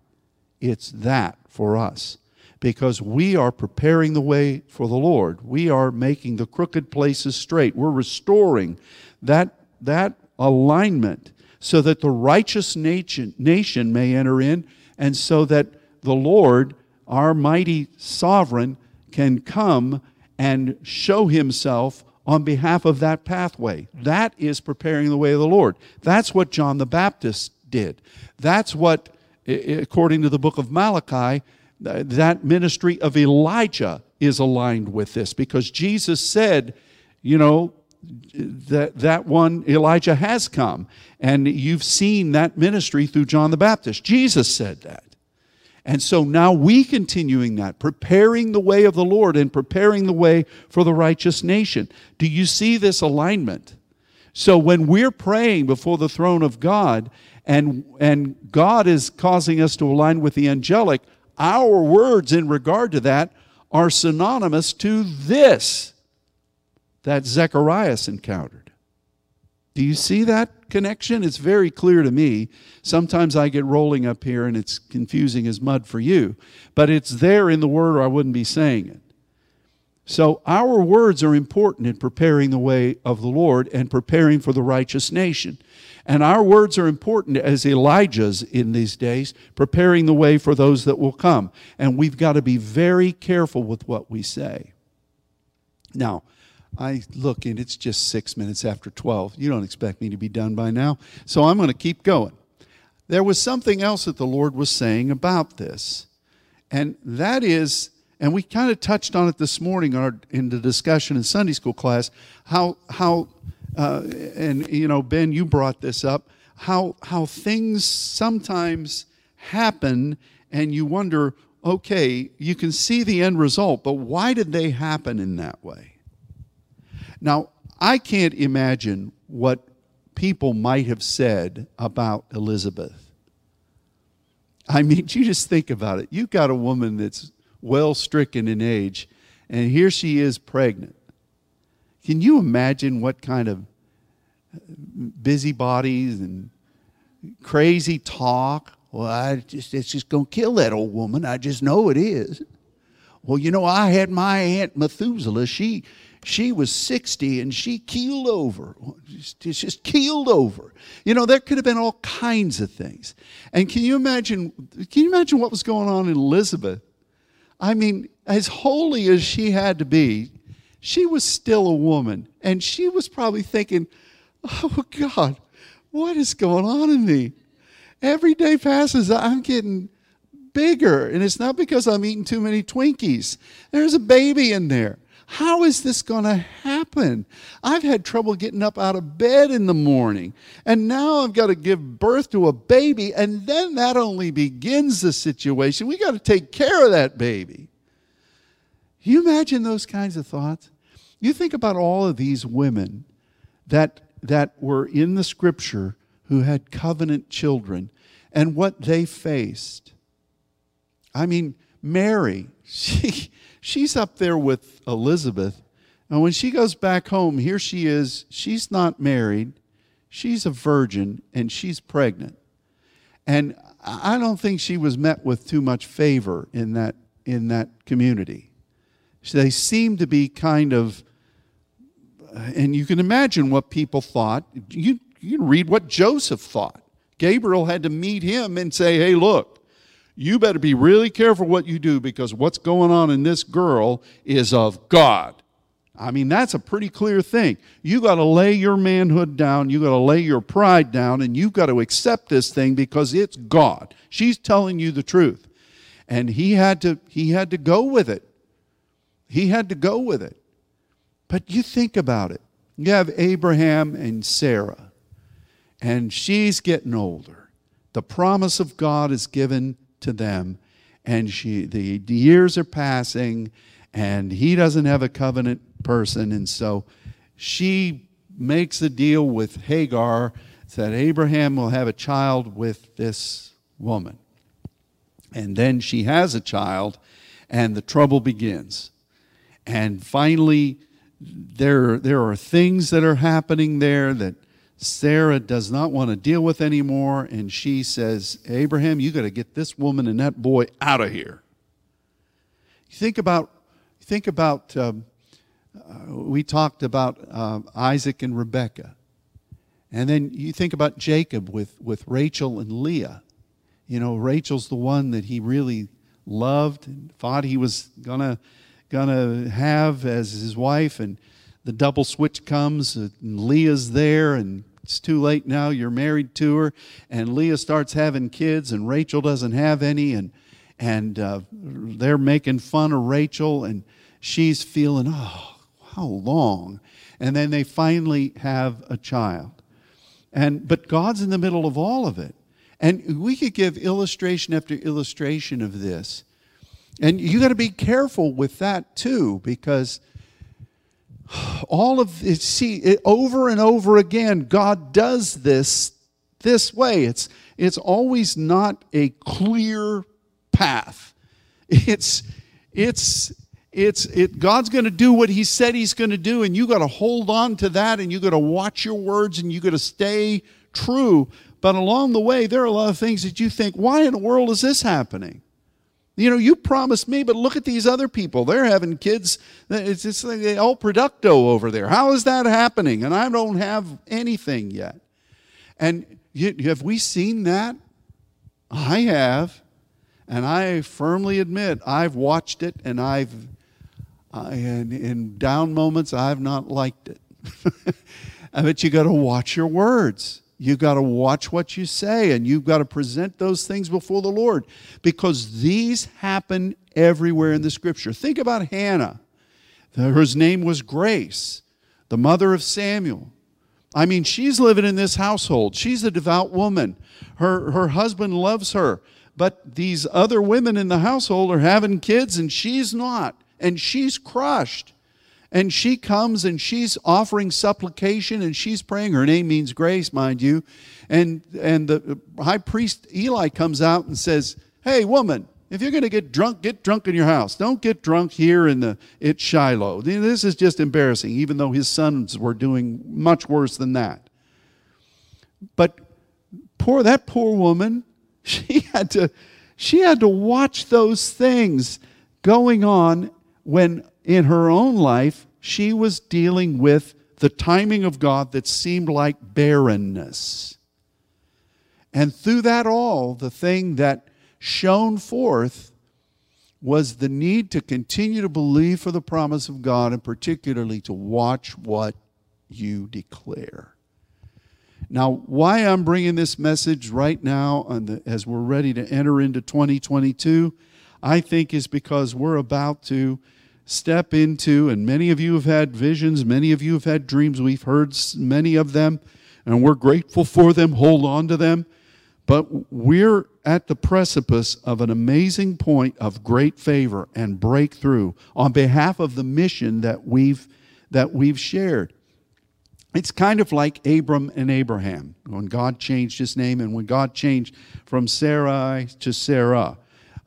it's that for us because we are preparing the way for the Lord. We are making the crooked places straight. We're restoring that, that alignment so that the righteous nation, nation may enter in and so that the Lord, our mighty sovereign, can come and show himself on behalf of that pathway. That is preparing the way of the Lord. That's what John the Baptist did. That's what, according to the book of Malachi, that ministry of Elijah is aligned with this because Jesus said, you know, that that one Elijah has come and you've seen that ministry through John the Baptist. Jesus said that. And so now we continuing that, preparing the way of the Lord and preparing the way for the righteous nation. Do you see this alignment? So when we're praying before the throne of God and, and God is causing us to align with the angelic, our words in regard to that are synonymous to this that Zechariah encountered. Do you see that connection? It's very clear to me. Sometimes I get rolling up here and it's confusing as mud for you, but it's there in the word or I wouldn't be saying it. So our words are important in preparing the way of the Lord and preparing for the righteous nation. And our words are important as Elijah's in these days, preparing the way for those that will come. And we've got to be very careful with what we say. Now, I look and it's just six minutes after 12. You don't expect me to be done by now. So I'm going to keep going. There was something else that the Lord was saying about this. And that is and we kind of touched on it this morning in, our, in the discussion in Sunday school class, how, how uh, and you know, Ben, you brought this up, how, how things sometimes happen and you wonder, okay, you can see the end result, but why did they happen in that way? Now, I can't imagine what people might have said about Elizabeth. I mean, *laughs* you just think about it. You've got a woman that's well stricken in age, and here she is pregnant. Can you imagine what kind of busybodies and crazy talk? Well, I just it's just gonna kill that old woman. I just know it is. Well, you know, I had my aunt Methuselah. She she was 60 and she keeled over. Just, just keeled over. You know, there could have been all kinds of things. And can you imagine, can you imagine what was going on in Elizabeth? I mean, as holy as she had to be, she was still a woman. And she was probably thinking, oh God, what is going on in me? Every day passes, I'm getting bigger. And it's not because I'm eating too many Twinkies. There's a baby in there. How is this going to happen? I've had trouble getting up out of bed in the morning, and now I've got to give birth to a baby, and then that only begins the situation. We got to take care of that baby. you imagine those kinds of thoughts? You think about all of these women that, that were in the scripture who had covenant children and what they faced. I mean, Mary, *laughs* she, she's up there with Elizabeth. And when she goes back home, here she is. She's not married, she's a virgin, and she's pregnant. And I don't think she was met with too much favor in that, in that community. They seem to be kind of, and you can imagine what people thought. You, you can read what Joseph thought. Gabriel had to meet him and say, hey, look, you better be really careful what you do because what's going on in this girl is of God. I mean, that's a pretty clear thing. You got to lay your manhood down, you got to lay your pride down, and you've got to accept this thing because it's God. She's telling you the truth. And he had to he had to go with it. He had to go with it. But you think about it. You have Abraham and Sarah, and she's getting older. The promise of God is given to them. And she, the, years are passing, and he doesn't have a covenant person. And so she makes a deal with Hagar that Abraham will have a child with this woman. And then she has a child, and the trouble begins. And finally, there, there are things that are happening there that Sarah does not want to deal with anymore, and she says, Abraham, you got to get this woman and that boy out of here. Think about, think about. Um, uh, we talked about uh, Isaac and Rebekah, and then you think about Jacob with with Rachel and Leah. You know, Rachel's the one that he really loved and thought he was gonna gonna have as his wife, and the double switch comes, and Leah's there, and it's too late now. You're married to her, and Leah starts having kids, and Rachel doesn't have any, and and uh, they're making fun of Rachel, and she's feeling, oh, how long? And then they finally have a child, and but God's in the middle of all of it, and we could give illustration after illustration of this, and you got to be careful with that too, because all of it, see it, over and over again god does this this way. It's it's always not a clear path. It's it's it's it god's going to do what he said he's going to do and you got to hold on to that and you got to watch your words and you got to stay true. But along the way there are a lot of things that you think why in the world is this happening you know, you promised me, but look at these other people. They're having kids. It's just like El Producto over there. How is that happening? And I don't have anything yet. And have we seen that? I have. And I firmly admit I've watched it and I've, I, in, in down moments, I've not liked it. *laughs* I bet you got to watch your words. You've got to watch what you say and you've got to present those things before the Lord because these happen everywhere in the scripture. Think about Hannah. Her name was Grace, the mother of Samuel. I mean, she's living in this household. She's a devout woman. Her, her husband loves her. But these other women in the household are having kids and she's not. And she's crushed. And she comes and she's offering supplication and she's praying. Her name means grace, mind you. And, and the high priest Eli comes out and says, Hey, woman, if you're going to get drunk, get drunk in your house. Don't get drunk here in the at Shiloh. This is just embarrassing, even though his sons were doing much worse than that. But poor that poor woman, *laughs* she had to she had to watch those things going on when in her own life, she was dealing with the timing of God that seemed like barrenness. And through that all, the thing that shone forth was the need to continue to believe for the promise of God and particularly to watch what you declare. Now, why I'm bringing this message right now the, as we're ready to enter into 2022, I think is because we're about to step into, and many of you have had visions, many of you have had dreams. We've heard many of them, and we're grateful for them. Hold on to them. But we're at the precipice of an amazing point of great favor and breakthrough on behalf of the mission that we've that we've shared. It's kind of like Abram and Abraham when God changed his name and when God changed from Sarai to Sarah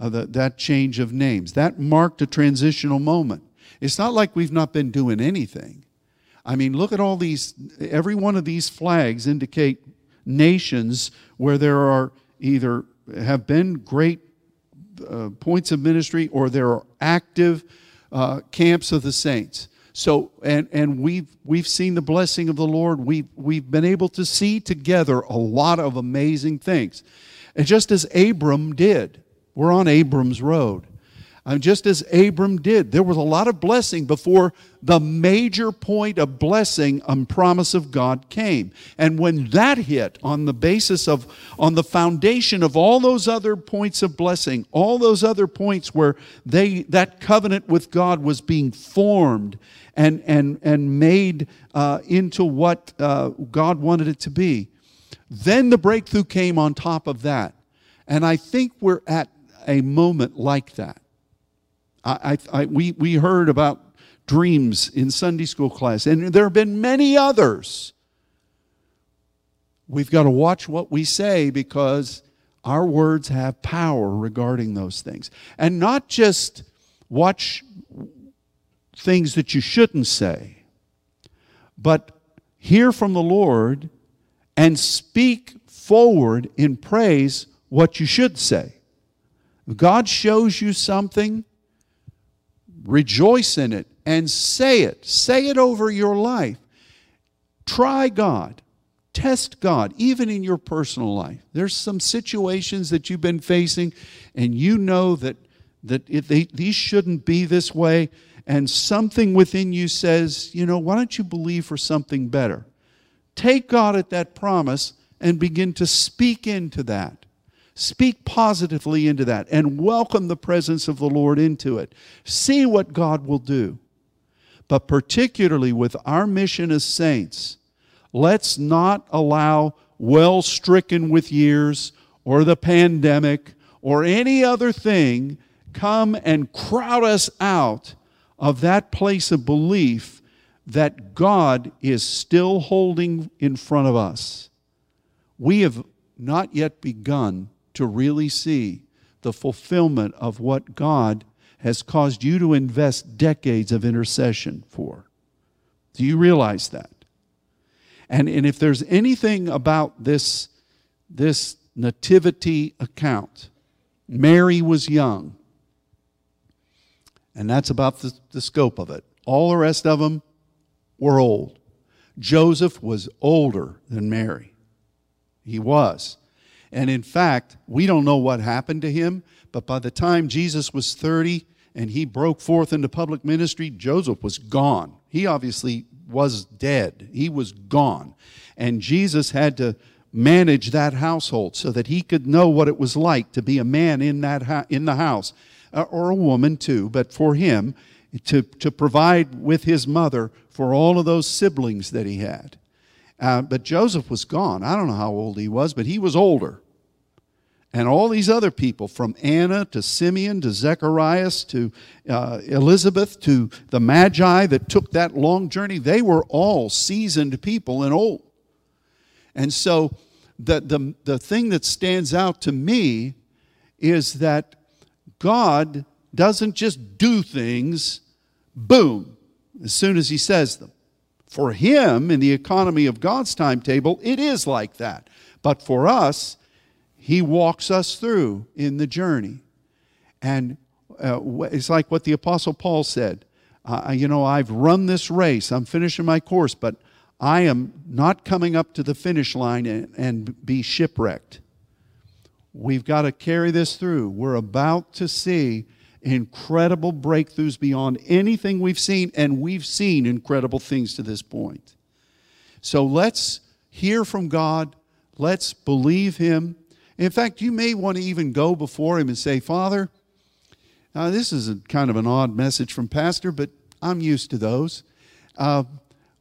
uh, the, that change of names. That marked a transitional moment. It's not like we've not been doing anything. I mean, look at all these, every one of these flags indicate nations where there are either have been great uh, points of ministry or there are active uh, camps of the saints. So, and, and we've, we've seen the blessing of the Lord. We've, we've been able to see together a lot of amazing things. And just as Abram did, we're on Abram's road. And just as Abram did, there was a lot of blessing before the major point of blessing and promise of God came. And when that hit on the basis of, on the foundation of all those other points of blessing, all those other points where they, that covenant with God was being formed and, and, and made uh, into what uh, God wanted it to be, then the breakthrough came on top of that. And I think we're at a moment like that. I, I, I, we, we heard about dreams in Sunday school class, and there have been many others. We've got to watch what we say because our words have power regarding those things. And not just watch things that you shouldn't say, but hear from the Lord and speak forward in praise what you should say. If God shows you something, rejoice in it and say it. Say it over your life. Try God. Test God, even in your personal life. There's some situations that you've been facing, and you know that, that they, these shouldn't be this way, and something within you says, you know, why don't you believe for something better? Take God at that promise and begin to speak into that. Speak positively into that and welcome the presence of the Lord into it. See what God will do. But particularly with our mission as saints, let's not allow well stricken with years or the pandemic or any other thing come and crowd us out of that place of belief that God is still holding in front of us. We have not yet begun to really see the fulfillment of what God has caused you to invest decades of intercession for. Do you realize that? And, and if there's anything about this, this nativity account, Mary was young. And that's about the, the scope of it. All the rest of them were old. Joseph was older than Mary. He was. And in fact, we don't know what happened to him, but by the time Jesus was 30 and he broke forth into public ministry, Joseph was gone. He obviously was dead, he was gone. And Jesus had to manage that household so that he could know what it was like to be a man in, that in the house, uh, or a woman too, but for him to, to provide with his mother for all of those siblings that he had. Uh, but Joseph was gone. I don't know how old he was, but he was older. And all these other people, from Anna to Simeon to Zacharias to uh, Elizabeth to the Magi that took that long journey, they were all seasoned people and old. And so the, the, the thing that stands out to me is that God doesn't just do things, boom, as soon as He says them. For Him, in the economy of God's timetable, it is like that. But for us, he walks us through in the journey. And uh, it's like what the Apostle Paul said uh, You know, I've run this race, I'm finishing my course, but I am not coming up to the finish line and, and be shipwrecked. We've got to carry this through. We're about to see incredible breakthroughs beyond anything we've seen, and we've seen incredible things to this point. So let's hear from God, let's believe Him, in fact, you may want to even go before him and say, Father, now this is a, kind of an odd message from Pastor, but I'm used to those. Uh,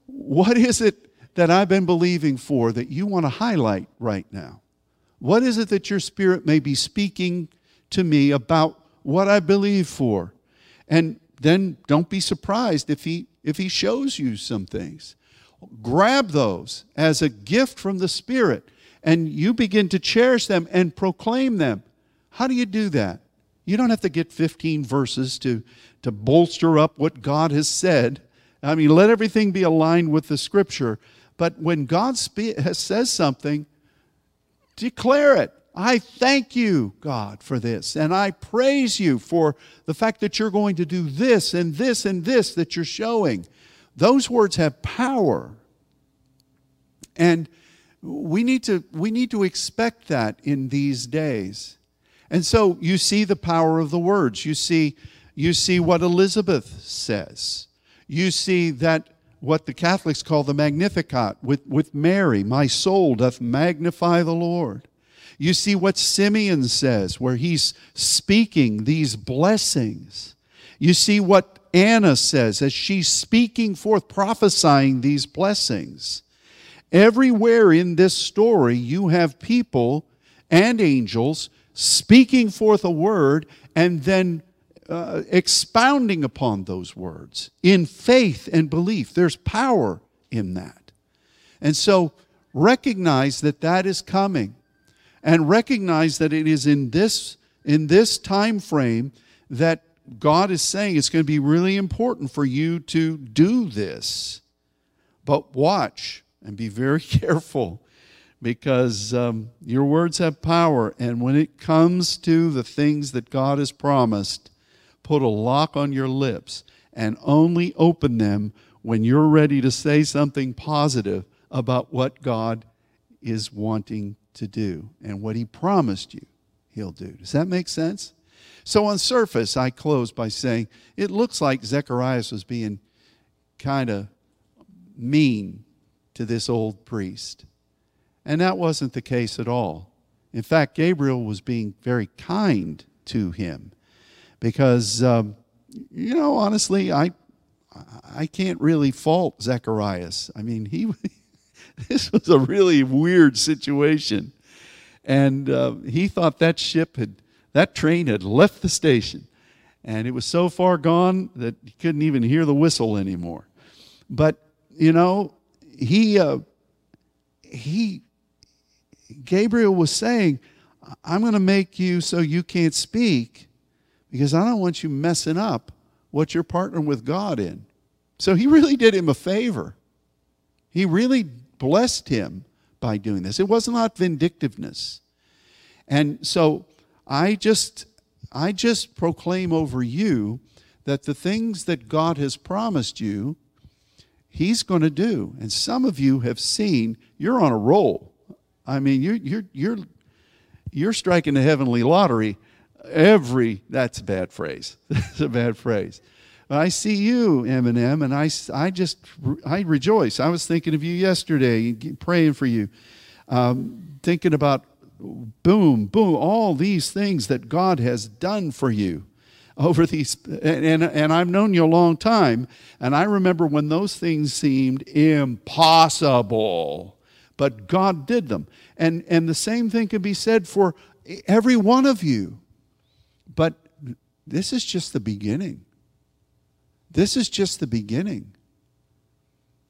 what is it that I've been believing for that you want to highlight right now? What is it that your spirit may be speaking to me about what I believe for? And then don't be surprised if he if he shows you some things. Grab those as a gift from the Spirit and you begin to cherish them and proclaim them. How do you do that? You don't have to get 15 verses to, to bolster up what God has said. I mean, let everything be aligned with the scripture. But when God spe- *laughs* says something, declare it. I thank you, God, for this. And I praise you for the fact that you're going to do this and this and this that you're showing. Those words have power. And we need to we need to expect that in these days and so you see the power of the words you see you see what elizabeth says you see that what the catholics call the magnificat with, with mary my soul doth magnify the lord you see what simeon says where he's speaking these blessings you see what anna says as she's speaking forth prophesying these blessings Everywhere in this story, you have people and angels speaking forth a word and then uh, expounding upon those words in faith and belief. There's power in that. And so recognize that that is coming and recognize that it is in this in this time frame that God is saying it's going to be really important for you to do this. But watch and be very *laughs* careful because um, your words have power. And when it comes to the things that God has promised, put a lock on your lips and only open them when you're ready to say something positive about what God is wanting to do and what He promised you He'll do. Does that make sense? So, on surface, I close by saying it looks like Zechariah was being kind of mean to this old priest. And that wasn't the case at all. In fact, Gabriel was being very kind to him because, um, you know, honestly, I, I can't really fault Zacharias. I mean, he, *laughs* this was a really weird situation. And uh, he thought that ship had, that train had left the station. And it was so far gone that he couldn't even hear the whistle anymore. But, you know, he, uh, he, Gabriel was saying, I'm going to make you so you can't speak because I don't want you messing up what you're partnering with God in. So he really did him a favor. He really blessed him by doing this. It was not vindictiveness. And so I just I just proclaim over you that the things that God has promised you, He's going to do. And some of you have seen you're on a roll. I mean, you're you're you're you're striking the heavenly lottery. Every that's a bad phrase. *laughs* that's a bad phrase. I see you, Eminem, and I, I just I rejoice. I was thinking of you yesterday, praying for you, um, thinking about boom, boom, all these things that God has done for you over these and, and, and I've known you a long time and I remember when those things seemed impossible but God did them. And and the same thing can be said for every one of you. But this is just the beginning this is just the beginning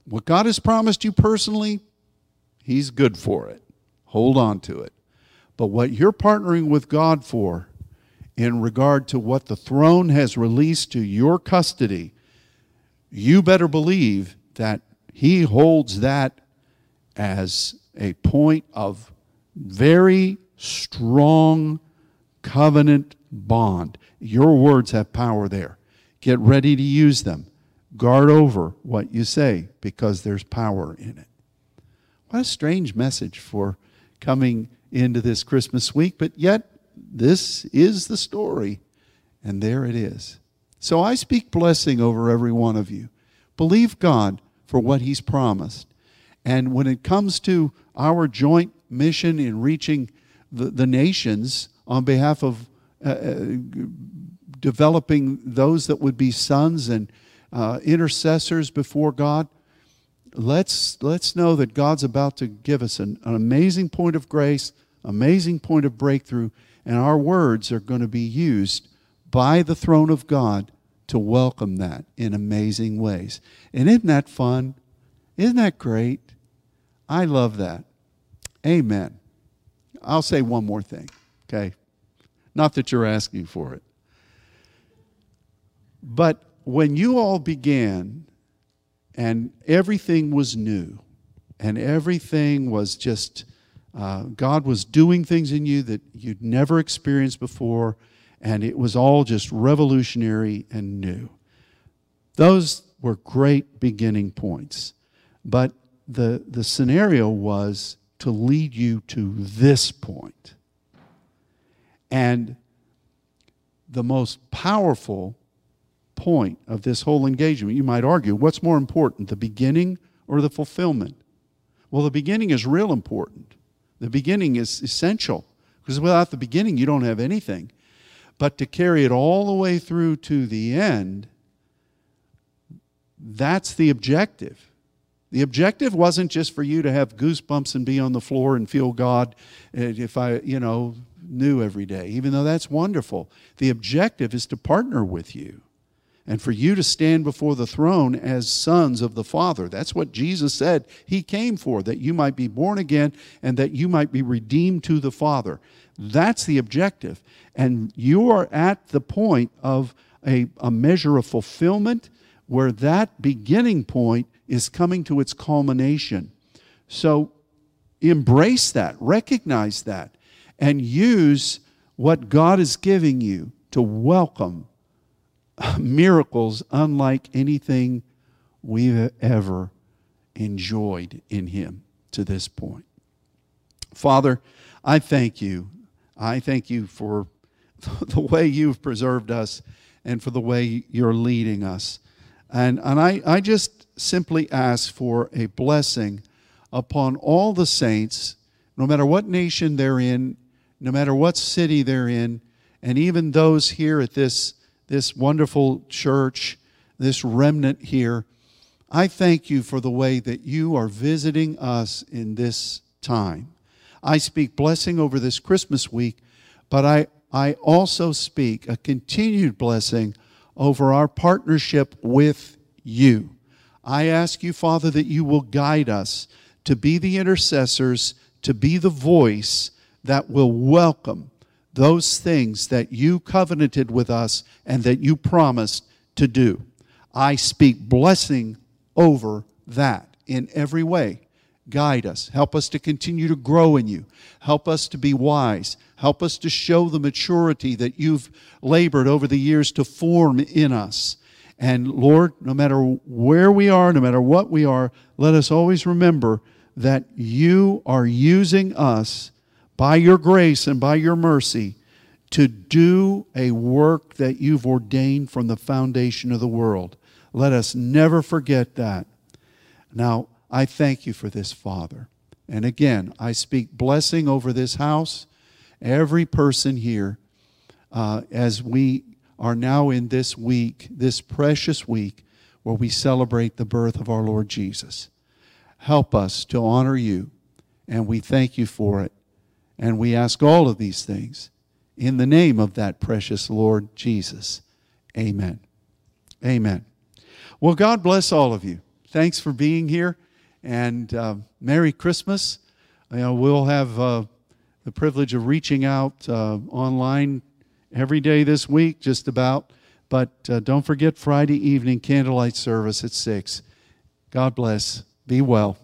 what God has promised you personally he's good for it hold on to it but what you're partnering with God for in regard to what the throne has released to your custody, you better believe that He holds that as a point of very strong covenant bond. Your words have power there. Get ready to use them. Guard over what you say because there's power in it. What a strange message for coming into this Christmas week, but yet this is the story, and there it is. So I speak blessing over every one of you. Believe God for what He's promised. And when it comes to our joint mission in reaching the, the nations on behalf of uh, uh developing those that would be sons and uh, intercessors before God, let's, let's know that God's about to give us an, an amazing point of grace, amazing point of breakthrough, and our words are going to be used by the throne of God to welcome that in amazing ways. And isn't that fun? Isn't that great? I love that. Amen. I'll say one more thing, okay? Not that you're asking for it. But when you all began and everything was new and everything was just uh, God was doing things in you that you'd never experienced before, and it was all just revolutionary and new. Those were great beginning points. But the, the scenario was to lead you to this point. And the most powerful point of this whole engagement. You might argue, what's more important, the beginning or the fulfillment? Well, the beginning is real important. The beginning is essential because without the beginning, you don't have anything. But to carry it all the way through to the end, that's the objective. The objective wasn't just for you to have goosebumps and be on the floor and feel God if I, you know, knew every day, even though that's wonderful. The objective is to partner with you and for you to stand before the throne as sons of the Father. That's what Jesus said He came for, that you might be born again and that you might be redeemed to the Father. That's the objective. And you are at the point of a, a measure of fulfillment where that beginning point is coming to its culmination. So embrace that, recognize that, and use what God is giving you to welcome *laughs* miracles unlike anything we've ever enjoyed in Him to this point. Father, I thank you. I thank you for *laughs* the way you've preserved us and for the way you're leading us. And, and I, I just simply ask for a blessing upon all the saints, no matter what nation they're in, no matter what city they're in, and even those here at this this wonderful church, this remnant here. I thank you for the way that you are visiting us in this time. I speak blessing over this Christmas week, but I, I also speak a continued blessing over our partnership with you. I ask you, Father, that you will guide us to be the intercessors, to be the voice that will welcome those things that you covenanted with us and that you promised to do. I speak blessing over that in every way. Guide us. Help us to continue to grow in you. Help us to be wise. Help us to show the maturity that you've labored over the years to form in us. And Lord, no matter where we are, no matter what we are, let us always remember that you are using us by your grace and by your mercy to do a work that you've ordained from the foundation of the world. Let us never forget that. Now, I thank you for this, Father. And again, I speak blessing over this house, every person here, uh, as we are now in this week, this precious week, where we celebrate the birth of our Lord Jesus. Help us to honor you, and we thank you for it. And we ask all of these things in the name of that precious Lord Jesus. Amen. Amen. Well, God bless all of you. Thanks for being here, and uh, Merry Christmas. You know, we'll have uh, the privilege of reaching out uh, online every day this week, just about. But uh, don't forget Friday evening candlelight service at 6. God bless. Be well.